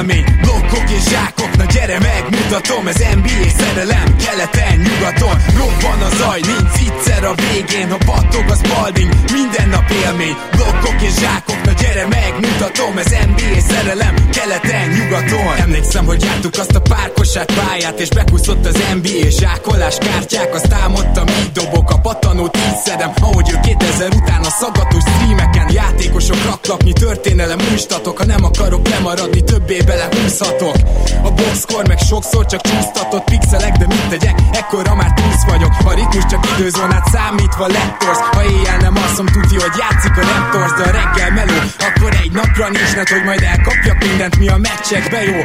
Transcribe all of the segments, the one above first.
élmény Blokkok és zsákok, na gyere megmutatom. Ez NBA szerelem, keleten, nyugaton. Robban a zaj, nincs egyszer a végén. Ha battog az balding, minden nap élmény. Blokkok és zsákok, na gyere megmutatom Ez NBA szerelem, keleten, nyugaton. Emlékszem, hogy jártuk azt a párkosát pályát És bekúszott az NBA zsákolás kártyák. Azt álmodtam, így dobok a patanót, így szedem Ahogy ő 2000 után a szaggatós streameken Játékosok raklapnyi történelem újstatok. Ha nem akarok lemaradni, többé belehúzhatok. A boxkor meg sokszor csak csúsztatott pixelek De mit tegyek, ekkora már túsz vagyok. A ritmus csak időzónát számítva lettorsz Ha éjjel nem asszom, tuti, hogy játszik a Raptors De a reggel meló, akkor egy napra nincs net, hogy majd elkapjak mindent, mi a meccsekbe jó.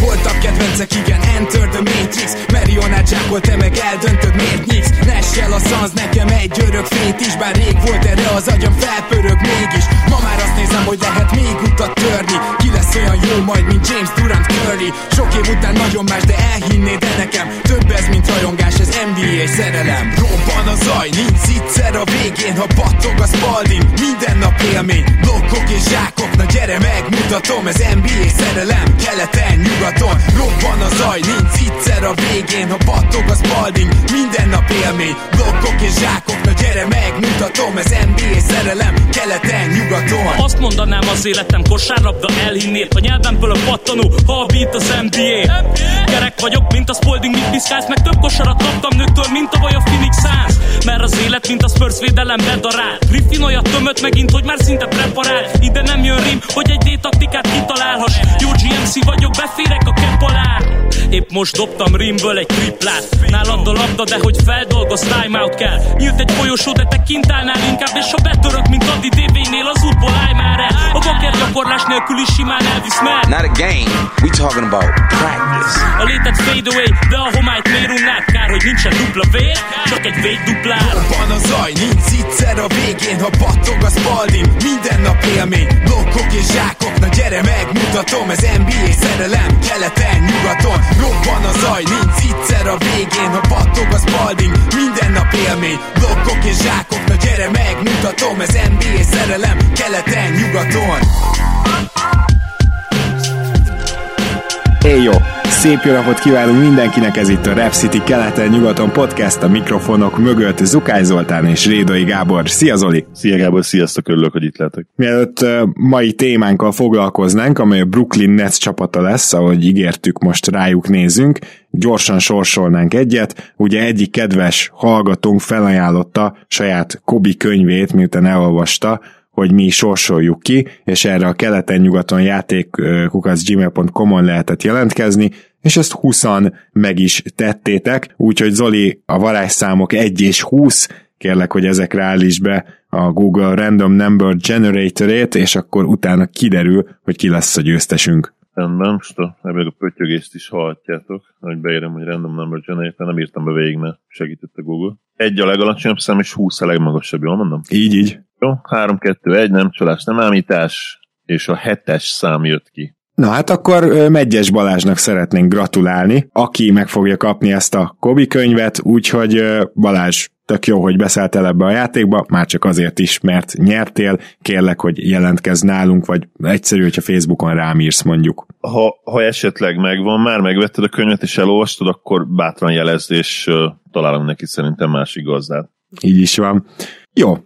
Voltak kedvencek, igen, Enter the Matrix. Marionát zsákol, te meg eldöntöd, miért nyíksz? Nessel a szansz, nekem egy örök fét is Bár rég volt erre az agyam felpörög mégis. Ma már azt nézem, hogy lehet még utat törni lesz olyan jó majd, mint James Durant Curry. Sok év után nagyon más, de elhinnéd de nekem Több ez, mint rajongás, ez NBA szerelem. Robban a zaj, nincs egyszer a végén Ha battog a spalding, minden nap élmény Blokkok és zsákok, na gyere megmutatom Ez NBA szerelem, keleten, nyugaton. Robban a zaj, nincs egyszer a végén Ha battog a spalding, minden nap élmény Blokkok és zsákok, na gyere megmutatom Ez NBA szerelem, keleten, nyugaton. Azt mondanám az életem kosárlabda elhinnél A nyelvemből a pattanó, ha a beat az NBA Kerek vagyok, mint a Spalding, mit piszkálsz? Meg több kosarat kaptam nőktől, mint a vaj a Phoenix Suns. Mert az élet, mint a Spurs védelem bedarál Griffin olyat tömött megint, hogy már szinte preparál. Ide nem jön rim, hogy egy D-taktikát kitalálhass. Jó GMC vagyok, beférek a kepp alá. Épp most dobtam rimből egy triplát. Nálad a labda, de hogy feldolgoz, timeout kell. Nyílt egy folyosó, de te kint állnál inkább És ha betörök, mint Adi DB-nél, az útból állj már el. A baker gyakorlás nélkül is simán elvisz mer Not a game, we talking about practice. A létet fade away, de a homályt miért unnád? Kár, hogy nincsen dupla vér, csak egy véd duplár Van a zaj, nincs egyszer a végén Ha battog a spalding, minden nap élmény Blokkok és zsákok, na gyere megmutatom Ez NBA szerelem, keleten, nyugaton Robban a zaj, nincs egyszer a végén Ha battog a spalding, minden nap élmény Blokkok és zsákok, na gyere megmutatom Ez NBA szerelem, keleten, nyugaton Éj jó! Szép jó napot kívánunk mindenkinek, ez itt a Rap City keleten-nyugaton podcast a mikrofonok mögött Zukály Zoltán és Rédai Gábor. Szia Zoli! Szia Gábor, sziasztok, örülök, hogy itt lehetek. Mielőtt uh, mai témánkkal foglalkoznánk, amely a Brooklyn Nets csapata lesz, ahogy ígértük, most rájuk nézünk, gyorsan sorsolnánk egyet. Ugye egyik kedves hallgatónk felajánlotta saját Kobi könyvét, miután elolvasta, hogy mi sorsoljuk ki, és erre a keleten-nyugaton játékkukacgmail.com-on lehetett jelentkezni, és ezt 20 meg is tettétek, úgyhogy Zoli a varázsszámok 1 és 20, kérlek, hogy ezekre állíts be a Google Random Number Generator-ét, és akkor utána kiderül, hogy ki lesz a győztesünk. Rendben, most a, ebből a pöttyögést is hallhatjátok, hogy beírem, hogy random number generator, nem írtam be végig, mert segített a Google. Egy a legalacsonyabb szám, és 20 a legmagasabb, jól mondom? Így, így. Jó, 3, 2, 1, nem csalás, nem ámítás, és a hetes szám jött ki. Na hát akkor Megyes Balázsnak szeretnénk gratulálni, aki meg fogja kapni ezt a Kobi könyvet, úgyhogy Balázs, tök jó, hogy beszálltál ebbe a játékba, már csak azért is, mert nyertél, kérlek, hogy jelentkezz nálunk, vagy egyszerű, hogyha Facebookon rám írsz mondjuk. Ha, ha esetleg megvan, már megvetted a könyvet és elolvastad, akkor bátran jelezd, és találunk neki szerintem másik gazdát. Így is van. Jó,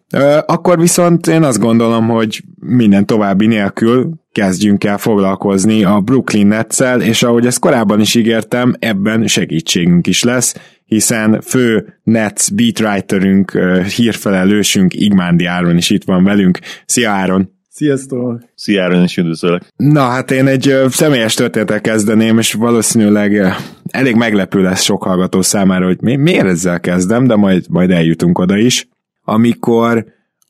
akkor viszont én azt gondolom, hogy minden további nélkül kezdjünk el foglalkozni a Brooklyn nets és ahogy ezt korábban is ígértem, ebben segítségünk is lesz, hiszen fő Nets beatwriterünk, hírfelelősünk Igmándi Áron is itt van velünk. Szia Áron! Sziasztok! Szia, Áron, is üdvözöllek. Na hát én egy személyes történetet kezdeném, és valószínűleg elég meglepő lesz sok hallgató számára, hogy mi, miért ezzel kezdem, de majd, majd eljutunk oda is. Amikor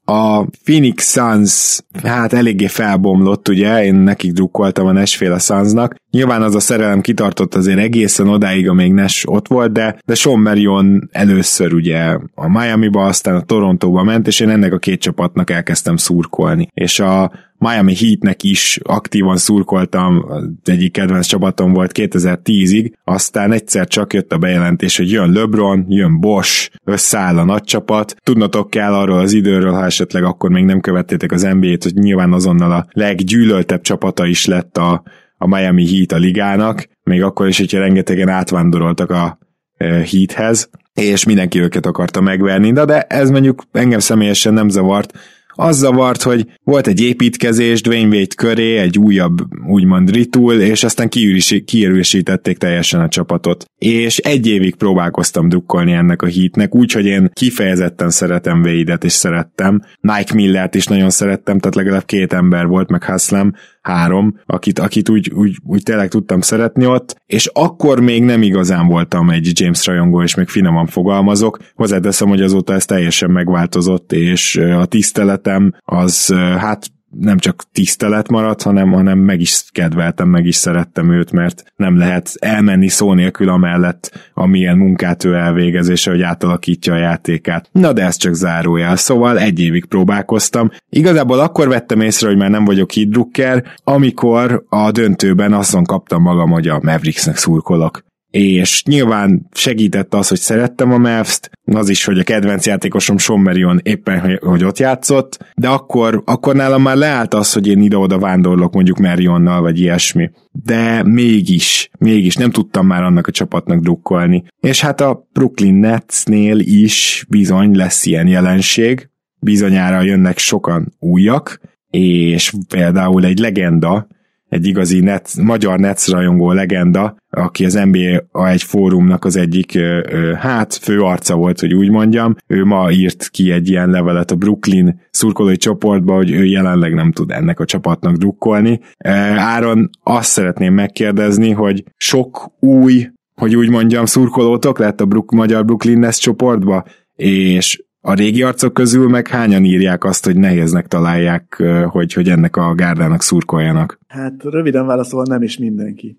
a Phoenix Suns hát eléggé felbomlott, ugye, én nekik drukkoltam a Nashville Sunsnak. Nyilván az a szerelem kitartott azért egészen odáig, amíg Nash ott volt, de, de Sean Marion először ugye a Miami-ba, aztán a Torontóba ment, és én ennek a két csapatnak elkezdtem szurkolni. És a Miami Heatnek is aktívan szurkoltam, egyik kedvenc csapatom volt 2010-ig, aztán egyszer csak jött a bejelentés, hogy jön LeBron, jön Bosch, összeáll a nagy csapat. Tudnotok kell arról az időről, ha esetleg akkor még nem követtétek az NBA-t, hogy nyilván azonnal a leggyűlöltebb csapata is lett a, a Miami Heat a ligának, még akkor is, hogyha rengetegen átvándoroltak a Heathez, és mindenki őket akarta megverni, de, de ez mondjuk engem személyesen nem zavart, az zavart, hogy volt egy építkezés Dwayne Wade köré, egy újabb úgymond ritul, és aztán kiürősítették teljesen a csapatot. És egy évig próbálkoztam dukkolni ennek a hitnek, úgyhogy én kifejezetten szeretem Wade-et, és szerettem. Mike Millert is nagyon szerettem, tehát legalább két ember volt, meg Haslem, három, akit, akit úgy, úgy, úgy tényleg tudtam szeretni ott, és akkor még nem igazán voltam egy James rajongó, és még finoman fogalmazok. Hozzáteszem, hogy azóta ez teljesen megváltozott, és a tiszteletem az hát nem csak tisztelet maradt, hanem, hanem meg is kedveltem, meg is szerettem őt, mert nem lehet elmenni szó nélkül amellett, amilyen munkát ő elvégezése, hogy átalakítja a játékát. Na de ez csak zárójel, szóval egy évig próbálkoztam. Igazából akkor vettem észre, hogy már nem vagyok hidrukker, amikor a döntőben azon kaptam magam, hogy a Mavericksnek szurkolok és nyilván segített az, hogy szerettem a Mavs-t, az is, hogy a kedvenc játékosom Sean Marion éppen, hogy ott játszott, de akkor, akkor nálam már leállt az, hogy én ide-oda vándorlok mondjuk Marionnal, vagy ilyesmi. De mégis, mégis nem tudtam már annak a csapatnak drukkolni. És hát a Brooklyn Netsnél is bizony lesz ilyen jelenség, bizonyára jönnek sokan újak, és például egy legenda, egy igazi net, magyar Nets rajongó legenda, aki az NBA egy fórumnak az egyik, hát fő arca volt, hogy úgy mondjam. Ő ma írt ki egy ilyen levelet a Brooklyn szurkolói csoportba, hogy ő jelenleg nem tud ennek a csapatnak drukkolni. Áron azt szeretném megkérdezni, hogy sok új, hogy úgy mondjam, szurkolótok lett a magyar Brooklyn Nets csoportba, és a régi arcok közül meg hányan írják azt, hogy nehéznek találják, hogy, hogy ennek a gárdának szurkoljanak? Hát röviden válaszolva nem is mindenki.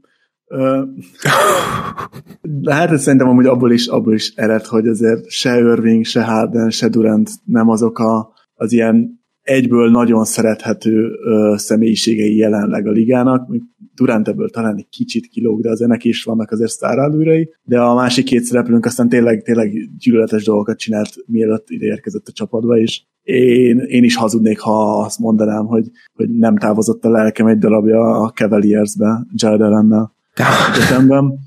De hát ez szerintem amúgy abból is, abból is ered, hogy azért se Irving, se Harden, se Durant nem azok a, az ilyen egyből nagyon szerethető ö, személyiségei jelenleg a ligának, Durant ebből talán egy kicsit kilóg, de azért neki is vannak azért sztárálőrei, de a másik két szereplőnk aztán tényleg, tényleg gyűlöletes dolgokat csinált, mielőtt ide érkezett a csapatba, és én, én is hazudnék, ha azt mondanám, hogy, hogy nem távozott a lelkem egy darabja a Cavaliersbe, Jared Allennel egyetemben.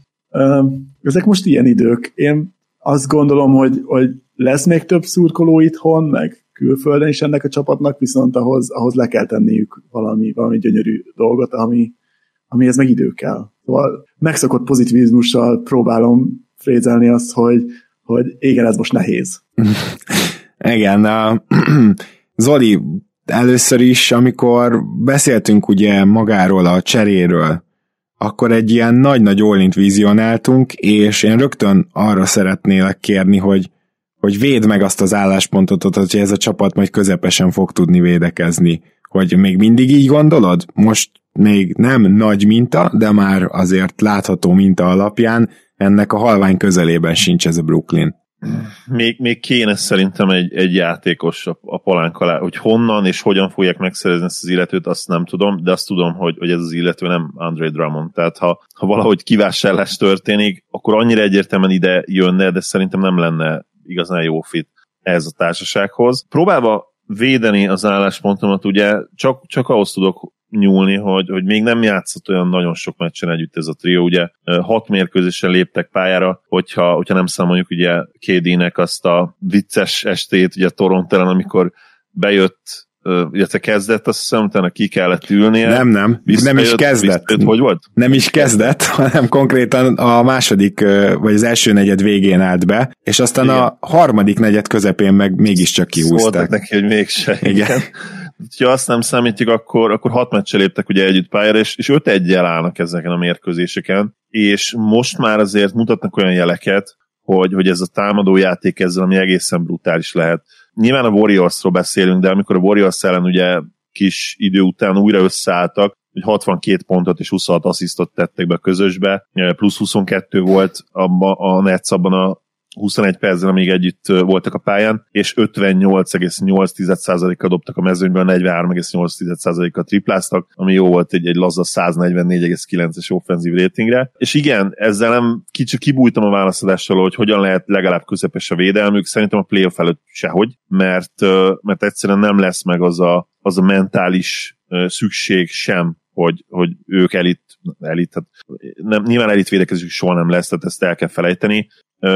Ezek most ilyen idők. Én azt gondolom, hogy, hogy lesz még több szurkoló itthon, meg külföldön is ennek a csapatnak, viszont ahhoz, ahhoz le kell tenniük valami, valami gyönyörű dolgot, ami, amihez meg idő kell. Szóval megszokott pozitivizmussal próbálom frézelni azt, hogy, hogy igen, ez most nehéz. igen, uh, Zoli, először is, amikor beszéltünk ugye magáról a cseréről, akkor egy ilyen nagy-nagy ólint vizionáltunk, és én rögtön arra szeretnélek kérni, hogy hogy véd meg azt az álláspontot, hogy ez a csapat majd közepesen fog tudni védekezni. Hogy még mindig így gondolod? Most még nem nagy minta, de már azért látható minta alapján ennek a halvány közelében sincs ez a Brooklyn. Még, még kéne szerintem egy, egy játékos a, a palánk alá, hogy honnan és hogyan fogják megszerezni ezt az illetőt, azt nem tudom, de azt tudom, hogy, hogy ez az illető nem Andre Drummond. Tehát ha, ha valahogy kivásárlás történik, akkor annyira egyértelműen ide jönne, de szerintem nem lenne igazán jó fit ez a társasághoz. Próbálva védeni az álláspontomat, ugye csak, csak ahhoz tudok nyúlni, hogy, hogy még nem játszott olyan nagyon sok meccsen együtt ez a trió, ugye hat mérkőzésen léptek pályára, hogyha, hogyha nem számoljuk ugye KD-nek azt a vicces estét ugye Toronto-ellen, amikor bejött illetve kezdett, azt hiszem, utána ki kellett ülnie. Nem, nem, nem is kezdett. Visszajött, hogy volt? Nem is kezdett, hanem konkrétan a második, vagy az első negyed végén állt be, és aztán Igen. a harmadik negyed közepén meg mégiscsak kihúzták. Szóltak neki, hogy mégse. Igen. Igen. Ha azt nem számítjuk, akkor, akkor hat meccsel léptek ugye együtt pályára, és, és öt egyel állnak ezeken a mérkőzéseken, és most már azért mutatnak olyan jeleket, hogy, hogy ez a támadó játék ezzel, ami egészen brutális lehet nyilván a Warriorsról beszélünk, de amikor a Warriors ellen ugye kis idő után újra összeálltak, hogy 62 pontot és 26 asszisztot tettek be közösbe, plusz 22 volt abba, a Nets abban a 21 percben, amíg együtt voltak a pályán, és 58,8%-kal dobtak a mezőnyből, 43,8%-kal tripláztak, ami jó volt egy, egy laza 144,9-es offenzív ratingre. És igen, ezzel nem kicsit kibújtam a válaszadással, hogy hogyan lehet legalább közepes a védelmük, szerintem a playoff előtt sehogy, mert, mert egyszerűen nem lesz meg az a, az a mentális szükség sem hogy, hogy ők elit, elit hát nem, nyilván elit védekezők soha nem lesz, tehát ezt el kell felejteni,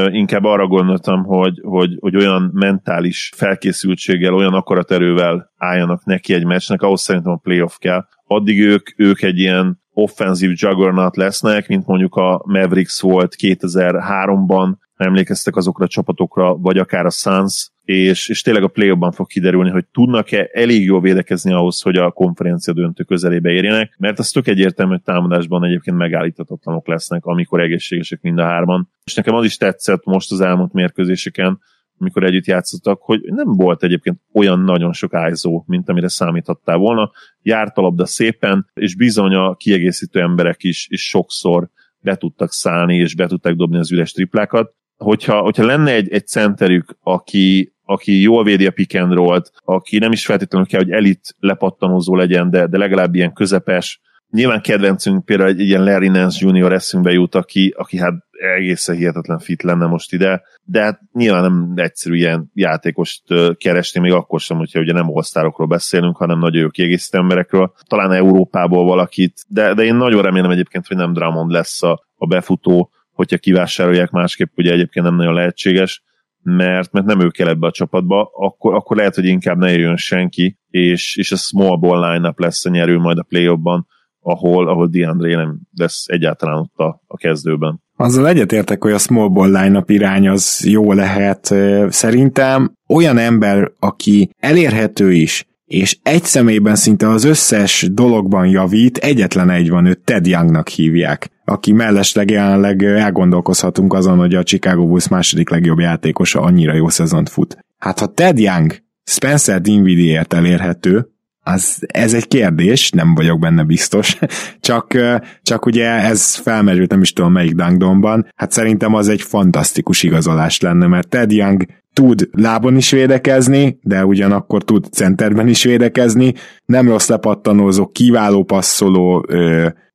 inkább arra gondoltam, hogy, hogy, hogy olyan mentális felkészültséggel, olyan akaraterővel álljanak neki egy meccsnek, ahhoz szerintem a playoff kell. Addig ők, ők egy ilyen offenzív juggernaut lesznek, mint mondjuk a Mavericks volt 2003-ban, emlékeztek azokra a csapatokra, vagy akár a Suns, és, és tényleg a play fog kiderülni, hogy tudnak-e elég jól védekezni ahhoz, hogy a konferencia döntő közelébe érjenek, mert az tök egyértelmű, hogy támadásban egyébként megállíthatatlanok lesznek, amikor egészségesek mind a hárman. És nekem az is tetszett most az elmúlt mérkőzéseken, amikor együtt játszottak, hogy nem volt egyébként olyan nagyon sok ájzó, mint amire számíthattál volna. Járt a labda szépen, és bizony a kiegészítő emberek is, is sokszor be tudtak szállni, és be tudták dobni az üres triplákat. Hogyha, hogyha lenne egy, egy centerük, aki, aki jól védi a pick and roll-t, aki nem is feltétlenül kell, hogy elit lepattanózó legyen, de, de legalább ilyen közepes. Nyilván kedvencünk például egy, ilyen Larry Nance Jr. eszünkbe jut, aki, aki hát egészen hihetetlen fit lenne most ide, de hát nyilván nem egyszerű ilyen játékost keresni, még akkor sem, hogyha ugye nem osztárokról beszélünk, hanem nagyon jó kiegészítő emberekről. Talán Európából valakit, de, de én nagyon remélem egyébként, hogy nem Drummond lesz a, a befutó, hogyha kivásárolják másképp, ugye egyébként nem nagyon lehetséges, mert, mert nem ő kell ebbe a csapatba, akkor, akkor lehet, hogy inkább ne jöjjön senki, és, és a small ball line-up lesz a nyerő majd a play ahol, ahol DeAndre nem lesz egyáltalán ott a, a kezdőben. Azzal egyetértek, hogy a small ball line-up irány az jó lehet. Szerintem olyan ember, aki elérhető is, és egy személyben szinte az összes dologban javít, egyetlen egy van, őt Ted Youngnak hívják, aki mellesleg jelenleg elgondolkozhatunk azon, hogy a Chicago Bulls második legjobb játékosa annyira jó szezont fut. Hát ha Ted Young Spencer Dinwiddie-ért elérhető, az, ez egy kérdés, nem vagyok benne biztos, csak, csak ugye ez felmerült, nem is tudom melyik Dangdonban, hát szerintem az egy fantasztikus igazolás lenne, mert Ted Young tud lábon is védekezni, de ugyanakkor tud centerben is védekezni, nem rossz lepattanózó, kiváló passzoló,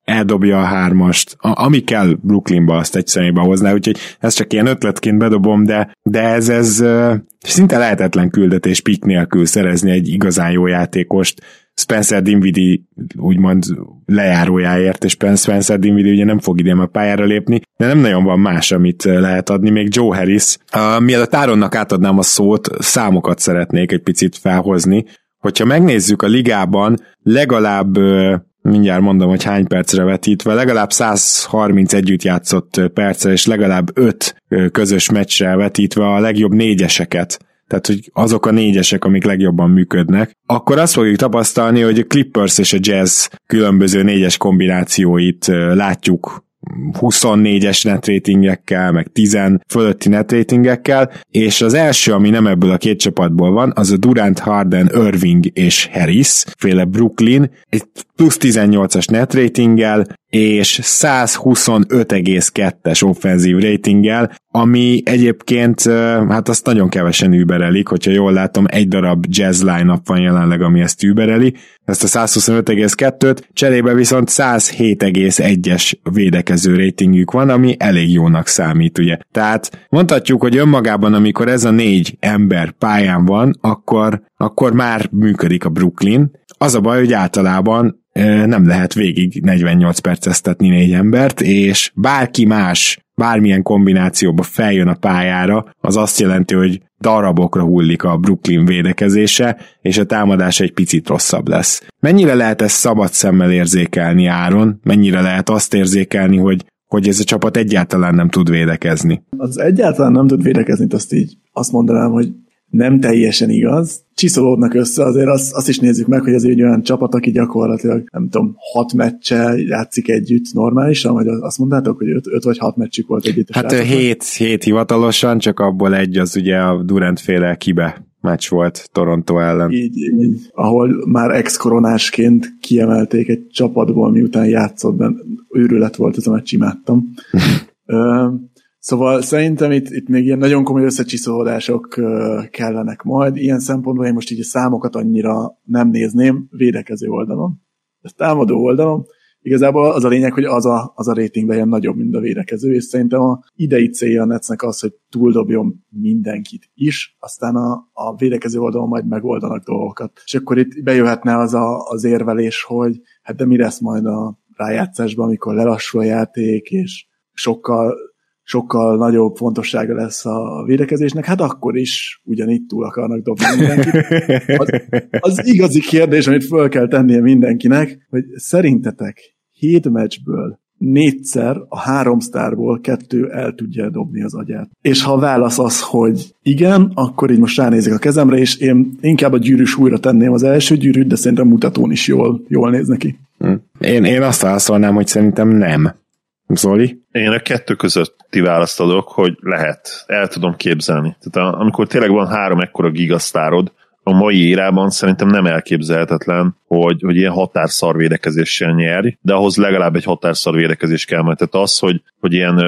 eldobja a hármast, a, ami kell Brooklynba, azt egy személybe hozná, úgyhogy ez csak ilyen ötletként bedobom, de, de ez, ez uh, szinte lehetetlen küldetés pik nélkül szerezni egy igazán jó játékost, Spencer Dinwiddie úgymond lejárójáért, és Spencer Dinwiddie ugye nem fog idén a pályára lépni, de nem nagyon van más, amit lehet adni, még Joe Harris. Uh, mielőtt Áronnak átadnám a szót, számokat szeretnék egy picit felhozni. Hogyha megnézzük a ligában, legalább uh, mindjárt mondom, hogy hány percre vetítve, legalább 130 együtt játszott percre, és legalább 5 közös meccsre vetítve a legjobb négyeseket. Tehát hogy azok a négyesek, amik legjobban működnek, akkor azt fogjuk tapasztalni, hogy a Clippers és a Jazz különböző négyes kombinációit látjuk 24-es netratingekkel, meg 10 fölötti netratingekkel, és az első, ami nem ebből a két csapatból van, az a Durant, Harden, Irving és Harris, féle Brooklyn, egy plusz 18-as netratinggel, és 125,2-es offenzív ratinggel, ami egyébként, hát azt nagyon kevesen überelik, hogyha jól látom, egy darab jazz line van jelenleg, ami ezt übereli, ezt a 125,2-t, cserébe viszont 107,1-es védekező ratingjük van, ami elég jónak számít, ugye. Tehát mondhatjuk, hogy önmagában, amikor ez a négy ember pályán van, akkor, akkor már működik a Brooklyn. Az a baj, hogy általában nem lehet végig 48 perceztetni négy embert, és bárki más bármilyen kombinációba feljön a pályára, az azt jelenti, hogy darabokra hullik a Brooklyn védekezése, és a támadás egy picit rosszabb lesz. Mennyire lehet ezt szabad szemmel érzékelni Áron? Mennyire lehet azt érzékelni, hogy hogy ez a csapat egyáltalán nem tud védekezni. Az egyáltalán nem tud védekezni, azt így azt mondanám, hogy nem teljesen igaz. Csiszolódnak össze, azért azt, azt is nézzük meg, hogy ez egy olyan csapat, aki gyakorlatilag, nem tudom, hat meccsel játszik együtt normálisan, vagy azt mondtátok, hogy öt, öt vagy hat meccsük volt együtt. Hát hét, hét hivatalosan, csak abból egy az ugye a Durant féle kibe meccs volt Toronto ellen. Így, így, ahol már ex-koronásként kiemelték egy csapatból, miután játszott, de őrület volt ez a meccs, imádtam. Szóval szerintem itt, itt még ilyen nagyon komoly összecsiszolódások kellenek majd. Ilyen szempontból én most így a számokat annyira nem nézném védekező oldalon. Ez támadó oldalon igazából az a lényeg, hogy az a, az a rating legyen nagyobb, mint a védekező, és szerintem a idei célja a Netsznek az, hogy túldobjon mindenkit is, aztán a, a védekező oldalon majd megoldanak dolgokat. És akkor itt bejöhetne az a, az érvelés, hogy hát de mi lesz majd a rájátszásban, amikor lelassul a játék, és sokkal sokkal nagyobb fontossága lesz a védekezésnek, hát akkor is ugyanitt túl akarnak dobni mindenkit. Az, az igazi kérdés, amit föl kell tennie mindenkinek, hogy szerintetek hét meccsből négyszer a három sztárból kettő el tudja dobni az agyát. És ha a válasz az, hogy igen, akkor így most ránézek a kezemre, és én inkább a gyűrűs újra tenném az első gyűrűt, de szerintem mutatón is jól, jól néz neki. Hm. Én, én azt válaszolnám, hogy szerintem nem. Zoli? Én a kettő közötti választ adok, hogy lehet, el tudom képzelni. Tehát amikor tényleg van három ekkora gigasztárod, a mai érában szerintem nem elképzelhetetlen, hogy, hogy ilyen határszar védekezéssel nyerj, de ahhoz legalább egy határszar védekezés kell, mert tehát az, hogy, hogy ilyen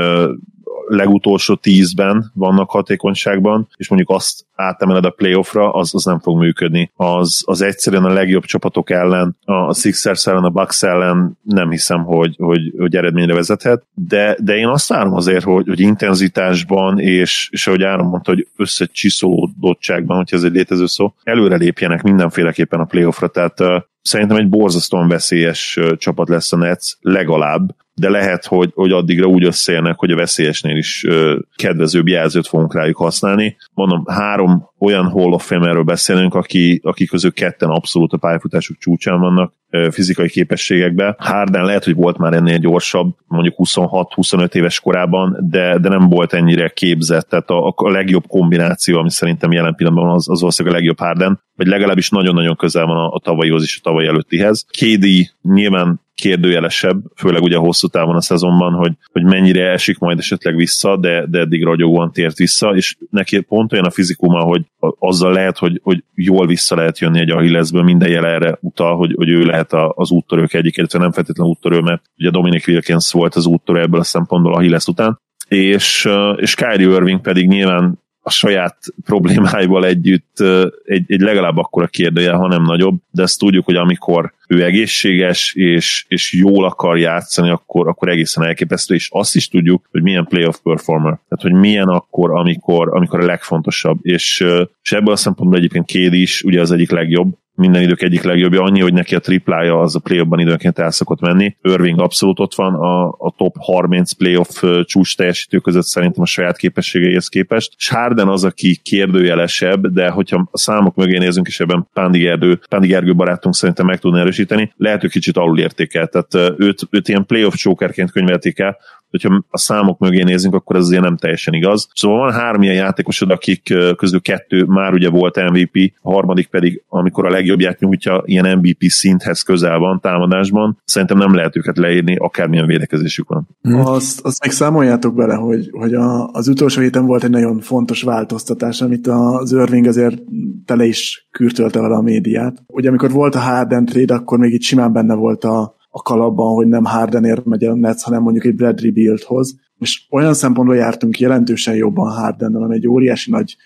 legutolsó tízben vannak hatékonyságban, és mondjuk azt átemeled a playoffra, az, az nem fog működni. Az, az egyszerűen a legjobb csapatok ellen, a Sixers ellen, a Bucks ellen nem hiszem, hogy, hogy, hogy eredményre vezethet, de, de én azt várom azért, hogy, hogy intenzitásban, és, és ahogy Áron mondta, hogy összecsiszolódottságban, hogyha ez egy létező szó, előre lépjenek mindenféleképpen a playoffra, tehát szerintem egy borzasztóan veszélyes csapat lesz a Nets, legalább, de lehet, hogy, hogy addigra úgy összeérnek, hogy a veszélyesnél is ö, kedvezőbb jelzőt fogunk rájuk használni. Mondom, három olyan Hall of Famerről beszélünk, aki, aki közül ketten abszolút a pályafutásuk csúcsán vannak ö, fizikai képességekben. Harden lehet, hogy volt már ennél gyorsabb, mondjuk 26-25 éves korában, de, de nem volt ennyire képzett, tehát a, a legjobb kombináció, ami szerintem jelen pillanatban az, az valószínűleg a legjobb Harden, vagy legalábbis nagyon-nagyon közel van a, a tavalyihoz és a tavaly előttihez. KD nyilván kérdőjelesebb, főleg ugye hosszú távon a szezonban, hogy, hogy mennyire esik majd esetleg vissza, de, de eddig ragyogóan tért vissza, és neki pont olyan a fizikuma, hogy azzal lehet, hogy, hogy jól vissza lehet jönni egy Achillesből, minden jel erre utal, hogy, hogy ő lehet az úttörők egyik, illetve nem feltétlenül úttörő, mert ugye Dominic Wilkins volt az úttörő ebből a szempontból a Achilles után, és, és Kyrie Irving pedig nyilván a saját problémáival együtt egy, egy legalább akkora kérdője, ha nem nagyobb, de ezt tudjuk, hogy amikor ő egészséges és, és jól akar játszani, akkor, akkor egészen elképesztő, és azt is tudjuk, hogy milyen playoff performer, tehát hogy milyen akkor, amikor, amikor a legfontosabb, és, és ebből a szempontból egyébként Kéd is ugye az egyik legjobb, minden idők egyik legjobbja, annyi, hogy neki a triplája az a playoffban időnként el szokott menni. Irving abszolút ott van a, a top 30 playoff csúcs teljesítő között szerintem a saját képességeihez képest. És Harden az, aki kérdőjelesebb, de hogyha a számok mögé nézünk, és ebben Pándi Gergő, Pándi Gergő barátunk szerintem meg tudna erősíteni, lehet, hogy kicsit alul értékel. Tehát őt, őt ilyen playoff chokerként könyvelték el, hogyha a számok mögé nézünk, akkor ez azért nem teljesen igaz. Szóval van három ilyen játékosod, akik közül kettő már ugye volt MVP, a harmadik pedig, amikor a legjobbját nyújtja, ilyen MVP szinthez közel van támadásban. Szerintem nem lehet őket leírni, akármilyen védekezésük van. Azt, azt még számoljátok bele, hogy, hogy a, az utolsó héten volt egy nagyon fontos változtatás, amit az Irving azért tele is kürtölte vele a médiát. Ugye amikor volt a Harden trade, akkor még itt simán benne volt a, a kalapban, hogy nem Hardenért megy a Nets, hanem mondjuk egy Bradley Bealthoz. És olyan szempontból jártunk jelentősen jobban Hardennel, ami egy óriási nagy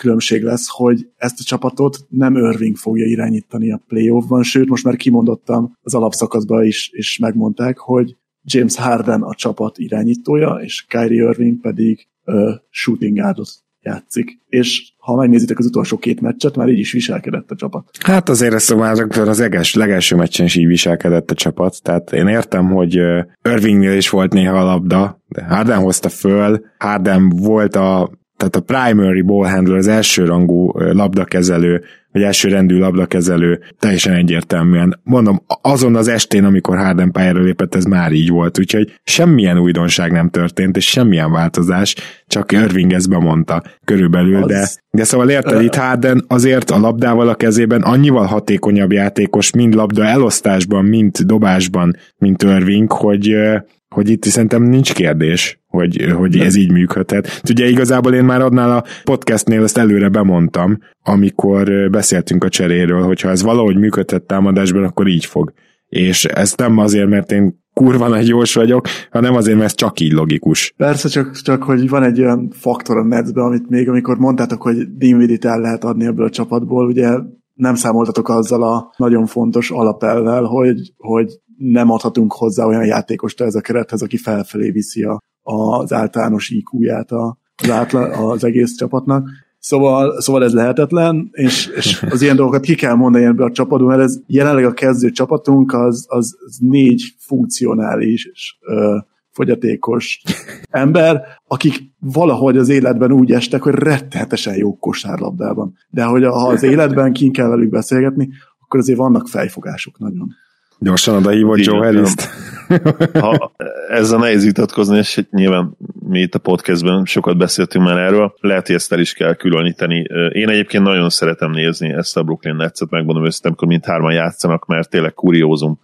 különbség lesz, hogy ezt a csapatot nem Irving fogja irányítani a playoffban, sőt, most már kimondottam az alapszakaszban is, és megmondták, hogy James Harden a csapat irányítója, és Kyrie Irving pedig uh, shooting guardot játszik. És ha megnézitek az utolsó két meccset, már így is viselkedett a csapat. Hát azért ezt már az eges, legelső meccsen is így viselkedett a csapat, tehát én értem, hogy Irvingnél is volt néha a labda, de Harden hozta föl, Harden volt a tehát a primary ball handler, az első rangú labdakezelő, vagy első rendű labdakezelő teljesen egyértelműen. Mondom, azon az estén, amikor Harden pályára lépett, ez már így volt, úgyhogy semmilyen újdonság nem történt, és semmilyen változás, csak Irving ezt bemondta körülbelül, az... de, de szóval érted, itt Harden azért a labdával a kezében annyival hatékonyabb játékos, mind labda elosztásban, mind dobásban, mint Irving, hogy hogy itt szerintem nincs kérdés, hogy, hogy ez így működhet. Ugye igazából én már adnál a podcastnél ezt előre bemondtam, amikor beszéltünk a cseréről, hogyha ez valahogy működhet támadásban, akkor így fog. És ez nem azért, mert én kurva nagy jós vagyok, hanem azért, mert ez csak így logikus. Persze, csak, csak hogy van egy olyan faktor a netben, amit még amikor mondtátok, hogy Dinvidit el lehet adni ebből a csapatból, ugye nem számoltatok azzal a nagyon fontos alapelvel, hogy, hogy nem adhatunk hozzá olyan játékost ez a kerethez, aki felfelé viszi a, az általános IQ-ját a, az, átla, az egész csapatnak. Szóval, szóval ez lehetetlen, és, és az ilyen dolgokat ki kell mondani ebbe a csapatban, mert ez jelenleg a kezdő csapatunk az, az, az négy funkcionális ö, fogyatékos ember, akik valahogy az életben úgy estek, hogy rettenetesen jó kosárlabdában. De hogy ha az életben kint kell velük beszélgetni, akkor azért vannak fejfogások nagyon. Gyorsan oda hívott Joe harris ha ezzel nehéz vitatkozni, és nyilván mi itt a podcastben sokat beszéltünk már erről, lehet, hogy ezt el is kell különíteni. Én egyébként nagyon szeretem nézni ezt a Brooklyn Netset, megmondom őszintén, amikor mindhárman játszanak, mert tényleg kuriózum.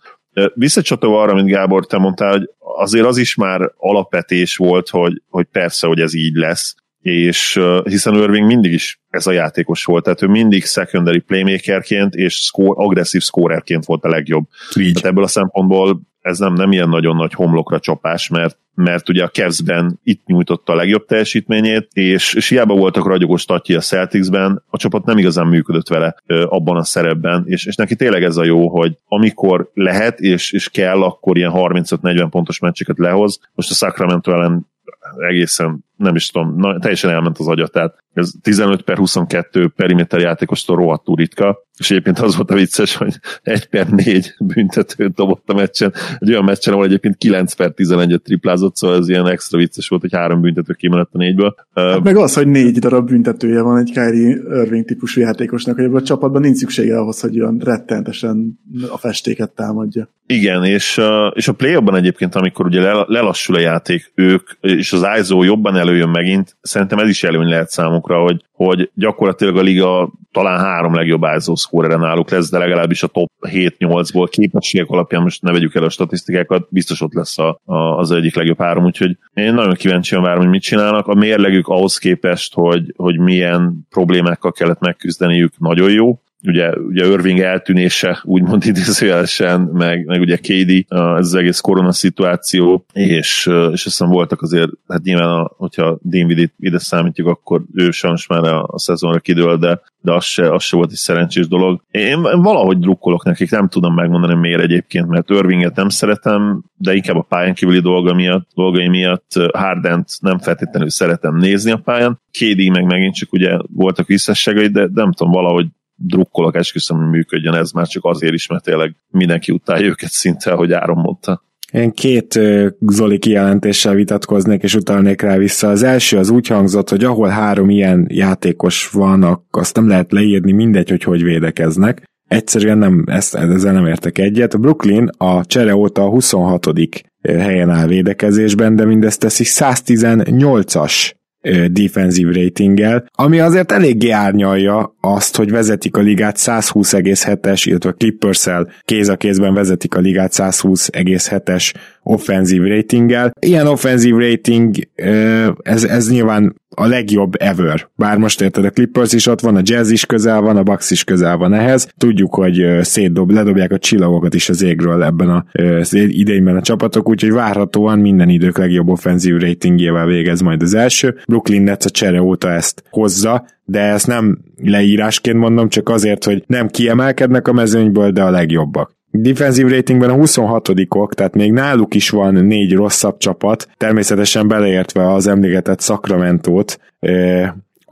Visszacsatolva arra, mint Gábor, te mondtál, hogy azért az is már alapvetés volt, hogy, hogy persze, hogy ez így lesz, és hiszen Irving mindig is ez a játékos volt, tehát ő mindig secondary playmakerként és score, agresszív scorerként volt a legjobb. Így. Tehát ebből a szempontból ez nem, nem ilyen nagyon nagy homlokra csapás, mert, mert ugye a Cavs-ben itt nyújtotta a legjobb teljesítményét, és, és hiába voltak ragyogos tatyi a Celticsben, a csapat nem igazán működött vele ö, abban a szerepben, és, és neki tényleg ez a jó, hogy amikor lehet és, és kell, akkor ilyen 35-40 pontos meccseket lehoz. Most a Sacramento ellen egészen nem is tudom, na, teljesen elment az agya, tehát ez 15 per 22 periméter játékostól rohadtul ritka, és egyébként az volt a vicces, hogy 1 per 4 büntetőt dobott a meccsen, egy olyan meccsen, ahol egyébként 9 per 11-et triplázott, szóval ez ilyen extra vicces volt, hogy három büntető kimenett a négyből. Hát meg az, hogy négy darab büntetője van egy Kyrie Irving típusú játékosnak, hogy a csapatban nincs szüksége ahhoz, hogy olyan rettentesen a festéket támadja. Igen, és, és a play egyébként, amikor ugye lelassul a játék, ők, és az ISO jobban előjön megint, szerintem ez is előny lehet számukra, hogy, hogy gyakorlatilag a liga talán három legjobb ISO scorere náluk lesz, de legalábbis a top 7-8-ból képességek alapján most ne vegyük el a statisztikákat, biztos ott lesz a, a, az egyik legjobb három, úgyhogy én nagyon kíváncsian várom, hogy mit csinálnak. A mérlegük ahhoz képest, hogy, hogy milyen problémákkal kellett megküzdeniük, nagyon jó ugye, ugye Irving eltűnése, úgymond idézőjelesen, meg, meg ugye KD, ez az egész korona szituáció, és, és aztán voltak azért, hát nyilván, a, hogyha Dinvidit ide számítjuk, akkor ő sajnos már a, a szezonra kidől, de, de az se, az se volt egy szerencsés dolog. Én, valahogy drukkolok nekik, nem tudom megmondani miért egyébként, mert Irvinget nem szeretem, de inkább a pályán kívüli dolga miatt, dolgai miatt Hardent nem feltétlenül szeretem nézni a pályán. KD meg megint csak ugye voltak visszasságai, de nem tudom, valahogy drukkolok, esküszöm, hogy működjön ez már csak azért is, mert tényleg mindenki utálja őket szinte, ahogy Áron mondta. Én két Zoli kijelentéssel vitatkoznék, és utalnék rá vissza. Az első az úgy hangzott, hogy ahol három ilyen játékos van, azt nem lehet leírni, mindegy, hogy hogy védekeznek. Egyszerűen nem, ezt, ezzel nem értek egyet. A Brooklyn a csere óta a 26. helyen áll védekezésben, de mindezt teszi 118-as defensív ratinggel, ami azért eléggé árnyalja azt, hogy vezetik a ligát 120,7-es, illetve clippers kéz a kézben vezetik a ligát 120,7-es offenzív ratinggel. Ilyen offenzív rating, ez, ez nyilván a legjobb ever. Bár most érted, a Clippers is ott van, a Jazz is közel van, a Bucks is közel van ehhez. Tudjuk, hogy szétdob, ledobják a csillagokat is az égről ebben a, az a csapatok, úgyhogy várhatóan minden idők legjobb offenzív ratingjével végez majd az első. Brooklyn Nets a csere óta ezt hozza, de ezt nem leírásként mondom, csak azért, hogy nem kiemelkednek a mezőnyből, de a legjobbak. Defensive ratingben a 26-ok, tehát még náluk is van négy rosszabb csapat, természetesen beleértve az emlégetett Sacramento-t,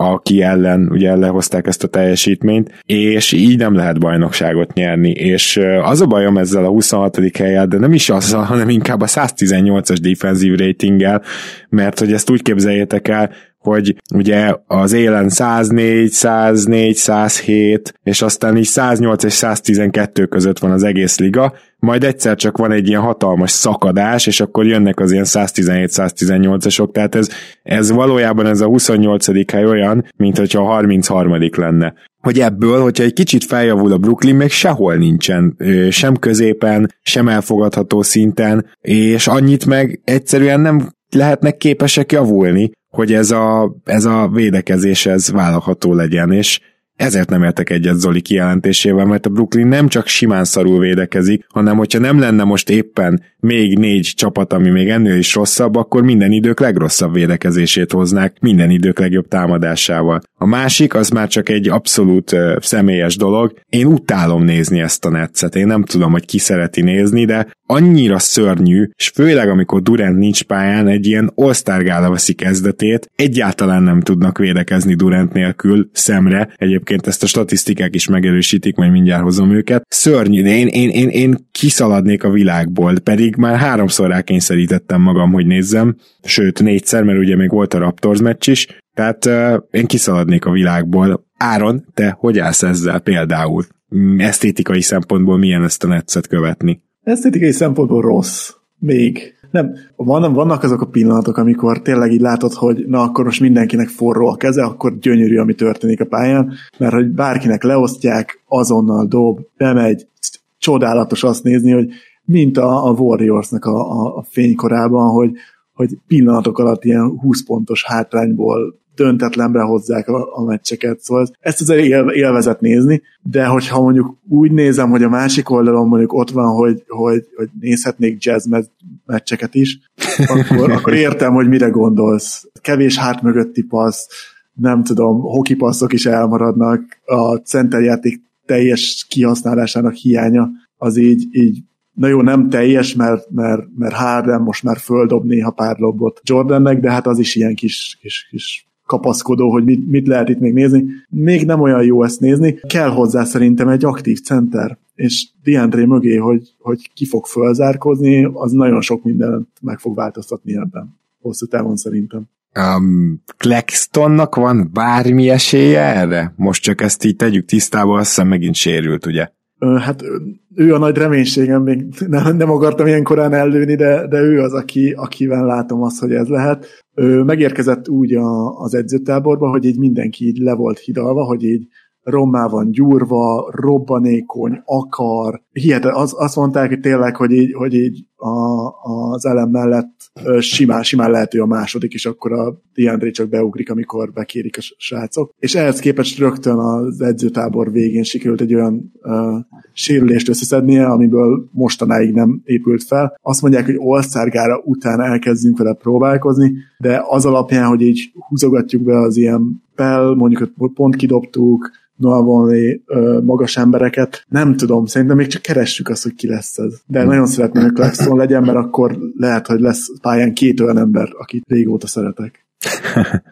aki ellen ugye lehozták ezt a teljesítményt, és így nem lehet bajnokságot nyerni, és az a bajom ezzel a 26. helyel, de nem is azzal, hanem inkább a 118-as defensive ratinggel, mert hogy ezt úgy képzeljétek el, hogy ugye az élen 104, 104, 107, és aztán így 108 és 112 között van az egész liga, majd egyszer csak van egy ilyen hatalmas szakadás, és akkor jönnek az ilyen 117-118-asok, tehát ez, ez valójában ez a 28. hely olyan, mint hogyha a 33. lenne hogy ebből, hogyha egy kicsit feljavul a Brooklyn, még sehol nincsen, sem középen, sem elfogadható szinten, és annyit meg egyszerűen nem lehetnek képesek javulni, hogy ez a, ez a védekezés ez vállalható legyen, és ezért nem értek egyet Zoli kijelentésével, mert a Brooklyn nem csak simán szarul védekezik, hanem hogyha nem lenne most éppen még négy csapat, ami még ennél is rosszabb, akkor minden idők legrosszabb védekezését hoznák, minden idők legjobb támadásával. A másik, az már csak egy abszolút uh, személyes dolog. Én utálom nézni ezt a netszet. Én nem tudom, hogy ki szereti nézni, de annyira szörnyű, és főleg amikor Durant nincs pályán, egy ilyen all gála veszi kezdetét, egyáltalán nem tudnak védekezni Durant nélkül szemre. Egyébként ezt a statisztikák is megerősítik, majd mindjárt hozom őket. Szörnyű, én, én, én, én kiszaladnék a világból, pedig már háromszor rákényszerítettem magam, hogy nézzem, sőt négyszer, mert ugye még volt a Raptors meccs is, tehát uh, én kiszaladnék a világból. Áron, te hogy állsz ezzel például? Esztétikai szempontból milyen ezt a netszet követni? Esztétikai szempontból rossz. Még. Nem, van, vannak azok a pillanatok, amikor tényleg így látod, hogy na akkor most mindenkinek forró a keze, akkor gyönyörű, ami történik a pályán, mert hogy bárkinek leosztják, azonnal dob, bemegy, csodálatos azt nézni, hogy mint a, a Warriorsnak a, a, a fénykorában, hogy, hogy pillanatok alatt ilyen 20 pontos hátrányból döntetlenbe hozzák a, a meccseket, szóval ezt azért él, élvezet nézni, de hogyha mondjuk úgy nézem, hogy a másik oldalon mondjuk ott van, hogy, hogy, hogy nézhetnék jazz meccseket is, akkor, akkor értem, hogy mire gondolsz. Kevés hárt mögötti passz, nem tudom, hokipasszok is elmaradnak, a centerjáték teljes kihasználásának hiánya az így, így na jó, nem teljes, mert, mert, mert Harden most már földob néha pár lobot Jordannek, de hát az is ilyen kis, kis, kis kapaszkodó, hogy mit, mit lehet itt még nézni. Még nem olyan jó ezt nézni. Kell hozzá szerintem egy aktív center, és DeAndre mögé, hogy, hogy ki fog fölzárkozni, az nagyon sok mindent meg fog változtatni ebben. Hosszú távon szerintem. Um, Claxtonnak van bármi esélye erre? Most csak ezt így tegyük tisztába, azt hiszem megint sérült, ugye? Hát ő a nagy reménységem, még nem, nem akartam ilyen korán ellőni, de, de ő az, aki, akivel látom azt, hogy ez lehet. Ő megérkezett úgy a, az edzőtáborba, hogy így mindenki így le volt hidalva, hogy így rommá van gyúrva, robbanékony, akar. Hihetet, az, azt mondták, hogy tényleg, hogy így, hogy így a, az elem mellett simán, simán lehető a második, és akkor a DeAndre csak beugrik, amikor bekérik a srácok. És ehhez képest rögtön az edzőtábor végén sikerült egy olyan uh, sérülést összeszednie, amiből mostanáig nem épült fel. Azt mondják, hogy Olszárgára után elkezdünk vele próbálkozni, de az alapján, hogy így húzogatjuk be az ilyen Pell, mondjuk hogy pont kidobtuk, Noah magas embereket. Nem tudom, szerintem még csak keressük azt, hogy ki lesz ez. De nagyon szeretném, hogy Clarkson legyen, mert akkor lehet, hogy lesz pályán két olyan ember, akit régóta szeretek.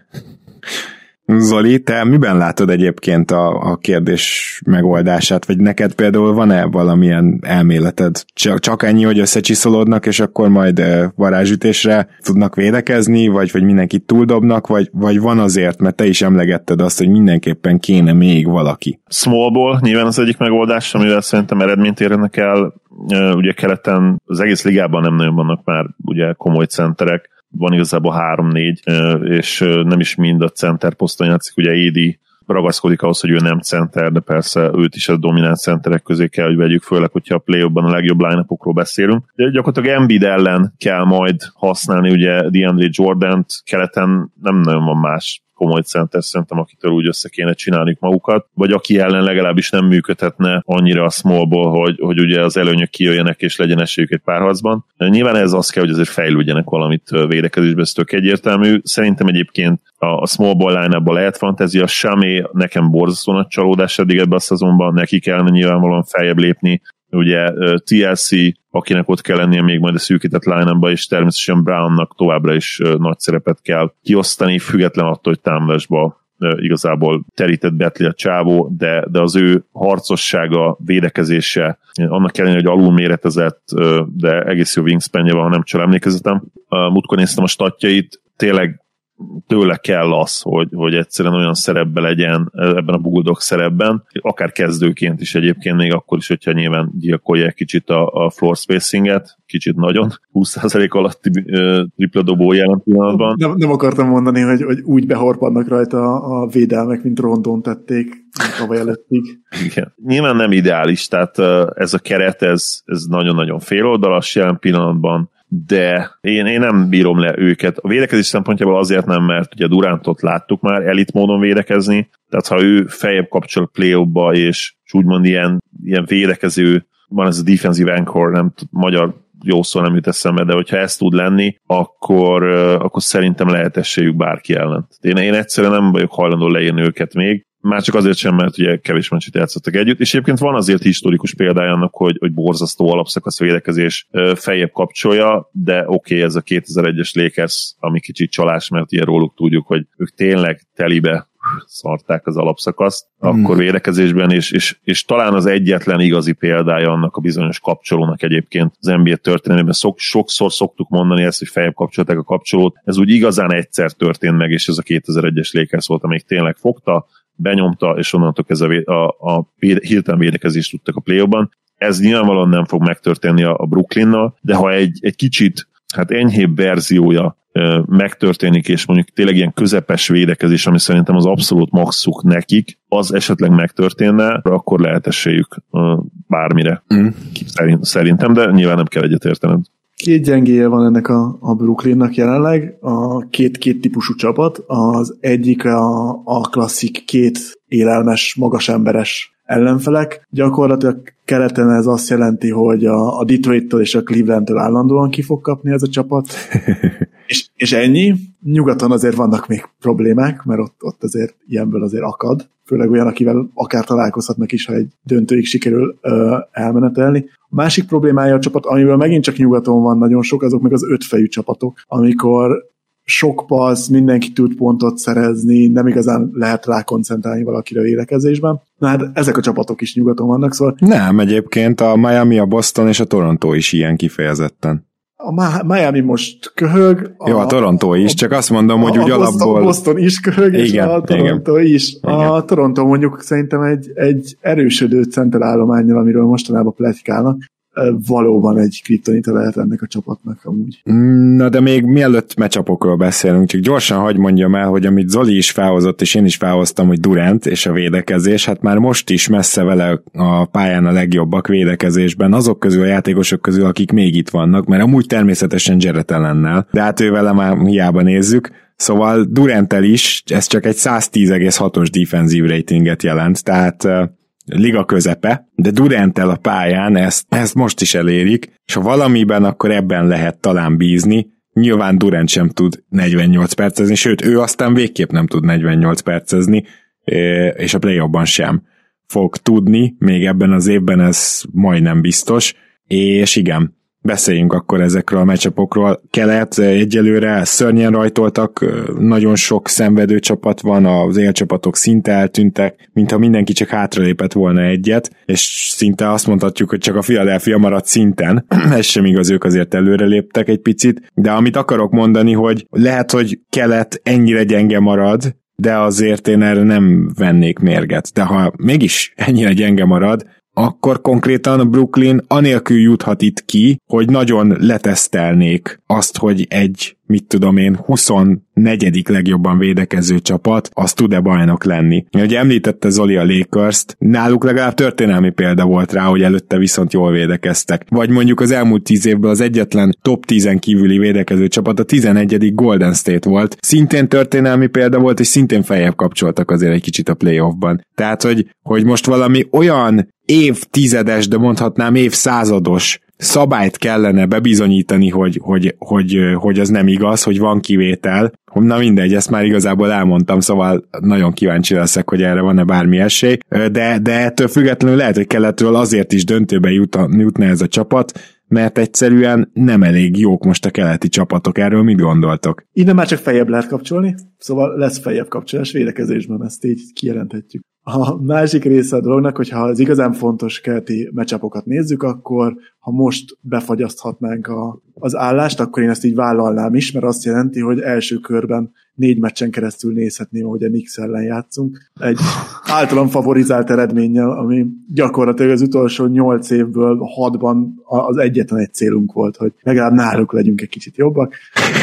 Zoli, te miben látod egyébként a, a kérdés megoldását, vagy neked például van-e valamilyen elméleted? Csak, csak ennyi, hogy összecsiszolódnak, és akkor majd varázsütésre tudnak védekezni, vagy, vagy mindenkit túldobnak, vagy, vagy van azért, mert te is emlegetted azt, hogy mindenképpen kéne még valaki. Smallból nyilván az egyik megoldás, amivel szerintem eredményt érnek el. Ugye keleten az egész ligában nem nagyon vannak már ugye komoly centerek, van igazából három-négy, és nem is mind a center poszton játszik, ugye Édi ragaszkodik ahhoz, hogy ő nem center, de persze őt is a domináns centerek közé kell, hogy vegyük, főleg, hogyha a play a legjobb line beszélünk. De gyakorlatilag Embiid ellen kell majd használni ugye DeAndre Jordan-t, keleten nem nagyon van más komoly center szerintem, akitől úgy össze kéne csinálni magukat, vagy aki ellen legalábbis nem működhetne annyira a smallból, hogy, hogy ugye az előnyök kijöjjenek és legyen esélyük egy párharcban. Nyilván ez az kell, hogy azért fejlődjenek valamit védekezésbe, ez tök egyértelmű. Szerintem egyébként a, a small ball line lehet fantázia, Samé nekem borzasztó nagy csalódás eddig ebbe a szezonban, neki kellene nyilvánvalóan feljebb lépni, ugye TLC, akinek ott kell lennie még majd a szűkített line és természetesen Brownnak továbbra is nagy szerepet kell kiosztani, független attól, hogy támadásba igazából terített Betli a csávó, de, de az ő harcossága, védekezése, annak ellenére, hogy alul méretezett, de egész jó wingspanje van, ha nem csak emlékezetem. Múltkor néztem a statjait, tényleg tőle kell az, hogy, hogy egyszerűen olyan szerepbe legyen ebben a Bulldog szerepben, akár kezdőként is egyébként, még akkor is, hogyha nyilván gyilkolják kicsit a, a floor spacinget, kicsit nagyon, 20% alatti uh, tripla dobó jelen pillanatban. Nem, nem akartam mondani, hogy, hogy úgy behorpadnak rajta a, védelmek, mint Rondon tették tavaly előttig. Igen. Nyilván nem ideális, tehát ez a keret, ez, ez nagyon-nagyon féloldalas jelen pillanatban, de én, én nem bírom le őket. A védekezés szempontjából azért nem, mert ugye Durántot láttuk már elit módon védekezni, tehát ha ő fejebb kapcsol play és, és úgymond ilyen, ilyen védekező, van ez a defensive anchor, nem magyar jó szó nem jut eszembe, de hogyha ez tud lenni, akkor, akkor szerintem lehet esélyük bárki ellen. Én, én egyszerűen nem vagyok hajlandó leírni őket még, már csak azért sem, mert ugye kevés meccset játszottak együtt, és egyébként van azért historikus példája annak, hogy, hogy borzasztó alapszakasz védekezés fejebb kapcsolja, de oké, okay, ez a 2001-es Lakers, ami kicsit csalás, mert ilyen róluk tudjuk, hogy ők tényleg telibe szarták az alapszakaszt, mm. akkor védekezésben, és, és, és talán az egyetlen igazi példája annak a bizonyos kapcsolónak egyébként az NBA történelmében. Szok, sokszor szoktuk mondani ezt, hogy fejebb kapcsolták a kapcsolót, ez úgy igazán egyszer történt meg, és ez a 2001-es Lakers volt, amelyik tényleg fogta, benyomta, és onnantól ez a, a, a hirtelen védekezést tudtak a play Ez nyilvánvalóan nem fog megtörténni a, a Brooklynnal, de ha egy, egy kicsit hát enyhébb verziója megtörténik, és mondjuk tényleg ilyen közepes védekezés, ami szerintem az abszolút maxuk nekik, az esetleg megtörténne, akkor lehet esélyük bármire. Mm. Szerintem, de nyilván nem kell egyetértened. Két gyengéje van ennek a, a Brooklynnak jelenleg, a két-két típusú csapat. Az egyik a, a klasszik két élelmes, magas emberes ellenfelek. Gyakorlatilag keleten ez azt jelenti, hogy a, a Detroit-től és a Cleveland-től állandóan ki fog kapni ez a csapat. és, és ennyi. Nyugaton azért vannak még problémák, mert ott, ott azért ilyenből azért akad. Főleg olyan, akivel akár találkozhatnak is, ha egy döntőig sikerül ö, elmenetelni. A másik problémája a csapat, amiből megint csak nyugaton van nagyon sok, azok meg az ötfejű csapatok, amikor sok passz, mindenki tud pontot szerezni, nem igazán lehet rá koncentrálni valakire a védekezésben. Na hát ezek a csapatok is nyugaton vannak, szóval... Nem, egyébként a Miami, a Boston és a Toronto is ilyen kifejezetten. A Miami most köhög. A, Jó, a Toronto is, csak azt mondom, hogy a úgy Boston, alapból... Boston is köhög, igen, és a Toronto igen. is. Igen. A Toronto mondjuk szerintem egy, egy erősödő centelállományjal, amiről mostanában pletikálnak valóban egy kriptonita lehet ennek a csapatnak amúgy. Na de még mielőtt mecsapokról beszélünk, csak gyorsan hagy mondjam el, hogy amit Zoli is felhozott, és én is felhoztam, hogy Durant és a védekezés, hát már most is messze vele a pályán a legjobbak védekezésben, azok közül a játékosok közül, akik még itt vannak, mert amúgy természetesen Jared ellennel, de hát ő vele már hiába nézzük, Szóval Durantel is, ez csak egy 110,6-os defensív ratinget jelent, tehát liga közepe, de Durantel a pályán ezt, ezt most is elérik, és ha valamiben, akkor ebben lehet talán bízni, Nyilván Durant sem tud 48 percezni, sőt, ő aztán végképp nem tud 48 percezni, és a play sem fog tudni, még ebben az évben ez majdnem biztos, és igen, beszéljünk akkor ezekről a meccsapokról. Kelet egyelőre szörnyen rajtoltak, nagyon sok szenvedő csapat van, az élcsapatok szinte eltűntek, mintha mindenki csak hátralépett volna egyet, és szinte azt mondhatjuk, hogy csak a Philadelphia maradt szinten, ez sem igaz, ők azért előre léptek egy picit, de amit akarok mondani, hogy lehet, hogy kelet ennyire gyenge marad, de azért én erre nem vennék mérget. De ha mégis ennyire gyenge marad, akkor konkrétan Brooklyn anélkül juthat itt ki, hogy nagyon letesztelnék azt, hogy egy mit tudom én, 24. legjobban védekező csapat, az tud-e bajnok lenni. Ugye említette Zoli a Lakers-t, náluk legalább történelmi példa volt rá, hogy előtte viszont jól védekeztek. Vagy mondjuk az elmúlt 10 évben az egyetlen top 10 kívüli védekező csapat a 11. Golden State volt. Szintén történelmi példa volt, és szintén feljebb kapcsoltak azért egy kicsit a playoffban. Tehát, hogy, hogy most valami olyan évtizedes, de mondhatnám évszázados szabályt kellene bebizonyítani, hogy, hogy, hogy, hogy az nem igaz, hogy van kivétel. Na mindegy, ezt már igazából elmondtam, szóval nagyon kíváncsi leszek, hogy erre van-e bármi esély, de, de ettől függetlenül lehet, hogy keletről azért is döntőbe jutna ez a csapat, mert egyszerűen nem elég jók most a keleti csapatok. Erről mit gondoltok? Innen már csak feljebb lehet kapcsolni, szóval lesz feljebb kapcsolás védekezésben, ezt így kijelenthetjük. A másik része a dolognak, hogyha az igazán fontos keleti mecsapokat nézzük, akkor ha most befagyaszthatnánk a, az állást, akkor én ezt így vállalnám is, mert azt jelenti, hogy első körben négy meccsen keresztül nézhetném, hogy a Nix ellen játszunk. Egy általam favorizált eredménnyel, ami gyakorlatilag az utolsó nyolc évből hatban az egyetlen egy célunk volt, hogy legalább náluk legyünk egy kicsit jobbak,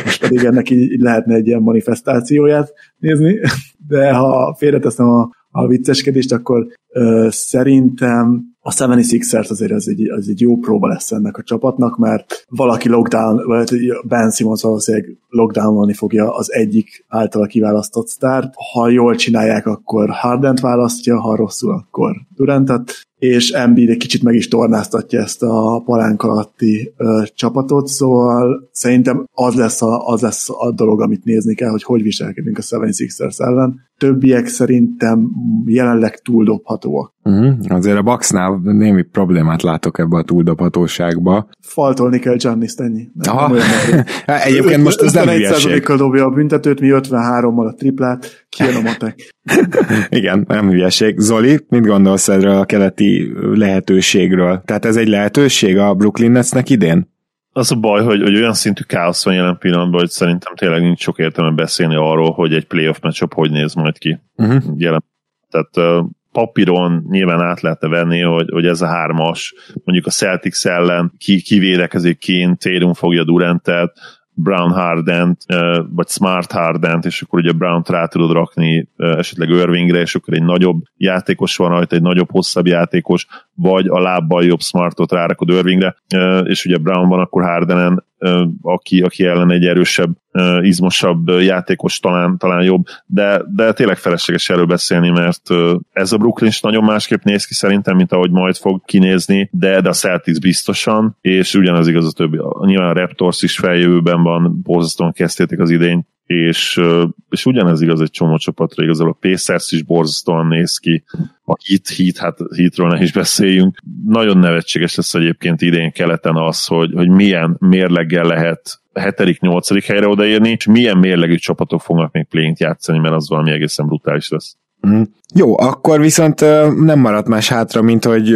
és pedig ennek így, így lehetne egy ilyen manifestációját nézni, de ha félreteszem a a vicceskedést, akkor ö, szerintem a 76ers azért az egy, az egy jó próba lesz ennek a csapatnak, mert valaki lockdown, vagy Ben Simmons valószínűleg lockdownolni fogja az egyik általa kiválasztott sztárt. Ha jól csinálják, akkor Hardent választja, ha rosszul, akkor Durantet, és Embiid egy kicsit meg is tornáztatja ezt a palánk alatti ö, csapatot, szóval szerintem az lesz, a, az lesz a dolog, amit nézni kell, hogy hogy viselkedünk a 76ers ellen. Többiek szerintem jelenleg túldobhatóak. Uh-huh. Azért a Bucksnál némi problémát látok ebbe a túldobhatóságba. Faltolni kell Giannis ennyi. Nem, Aha. nem Egyébként most ez nem hülyeség. dobja a büntetőt, mi 53-mal a triplát, kijön a matek. Igen, nem hülyeség. Zoli, mit gondolsz erről a keleti lehetőségről? Tehát ez egy lehetőség a Brooklyn Netsnek idén? Az a baj, hogy, hogy olyan szintű káosz van jelen pillanatban, hogy szerintem tényleg nincs sok értelme beszélni arról, hogy egy playoff matchup hogy néz majd ki. Uh-huh. Jelen. Tehát uh, papíron nyilván át lehetne venni, hogy, hogy ez a hármas, mondjuk a Celtics ellen ki, kivédekezik kint, Tatum fogja Durantet, Brown Hardent, vagy Smart Hardent, és akkor ugye Brown-t rá tudod rakni esetleg Irvingre, és akkor egy nagyobb játékos van rajta, egy nagyobb, hosszabb játékos, vagy a lábbal jobb Smartot rárakod Irvingre, és ugye Brown van akkor Hardenen, aki, aki ellen egy erősebb, izmosabb játékos talán, talán jobb, de, de tényleg felesleges erről beszélni, mert ez a Brooklyn is nagyon másképp néz ki szerintem, mint ahogy majd fog kinézni, de, de a Celtics biztosan, és ugyanaz igaz a többi. Nyilván a Raptors is feljövőben van, borzasztóan kezdték az idény, és, és ugyanez igaz egy csomó csapatra, igazából a Pacers is borzasztóan néz ki, a Heat, Heat, hát Heatról ne is beszéljünk. Nagyon nevetséges lesz egyébként idén keleten az, hogy, hogy milyen mérleggel lehet hetedik, nyolcadik helyre odaérni, és milyen mérlegű csapatok fognak még plényt játszani, mert az valami egészen brutális lesz. Mm. Jó, akkor viszont nem maradt más hátra, mint hogy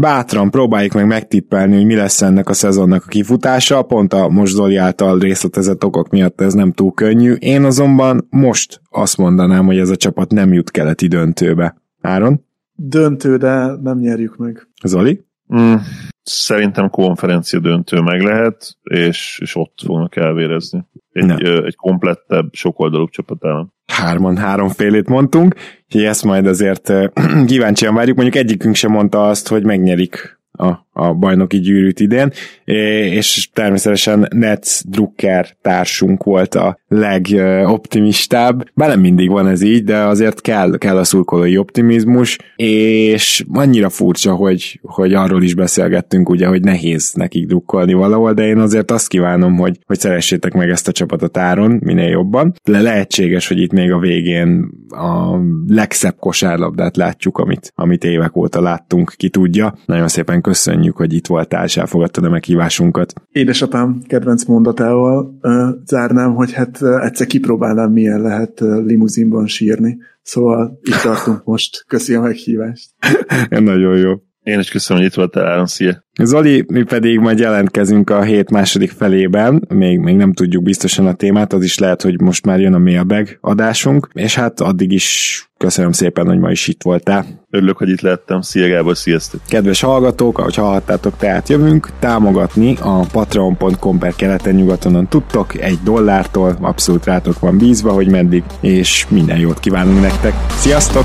bátran próbáljuk meg megtippelni, hogy mi lesz ennek a szezonnak a kifutása, pont a most Zoli által részletezett okok miatt ez nem túl könnyű. Én azonban most azt mondanám, hogy ez a csapat nem jut keleti döntőbe. Áron? Döntő, de nem nyerjük meg. Zoli? Mm, szerintem konferencia döntő meg lehet, és, és ott fognak elvérezni. Egy, ö, egy komplettebb, sokoldalú csapat ellen. Hárman három félét mondtunk, úgyhogy ezt majd azért kíváncsian várjuk. Mondjuk egyikünk sem mondta azt, hogy megnyerik a, a bajnoki gyűrűt idén, és természetesen Nets Drucker társunk volt a legoptimistább. Bár nem mindig van ez így, de azért kell, kell a szurkolói optimizmus, és annyira furcsa, hogy, hogy arról is beszélgettünk, ugye, hogy nehéz nekik drukkolni valahol, de én azért azt kívánom, hogy, hogy szeressétek meg ezt a csapatot áron minél jobban. Le lehetséges, hogy itt még a végén a legszebb kosárlabdát látjuk, amit, amit évek óta láttunk, ki tudja. Nagyon szépen köszönjük, hogy itt voltál, és elfogadtad a meghívásunkat. Édesapám kedvenc mondatával uh, zárnám, hogy hát uh, egyszer kipróbálnám, milyen lehet uh, limuzinban sírni. Szóval itt tartunk most. Köszi a meghívást. Nagyon jó. Én is köszönöm, hogy itt voltál, Áron, szia! Zoli, mi pedig majd jelentkezünk a hét második felében, még, még nem tudjuk biztosan a témát, az is lehet, hogy most már jön a mailbag adásunk, és hát addig is köszönöm szépen, hogy ma is itt voltál. Örülök, hogy itt lettem. Szia Gábor, sziasztok! Kedves hallgatók, ahogy hallhattátok, tehát jövünk támogatni a patreon.com per keleten-nyugatonon tudtok, egy dollártól, abszolút rátok van bízva, hogy meddig, és minden jót kívánunk nektek. Sziasztok!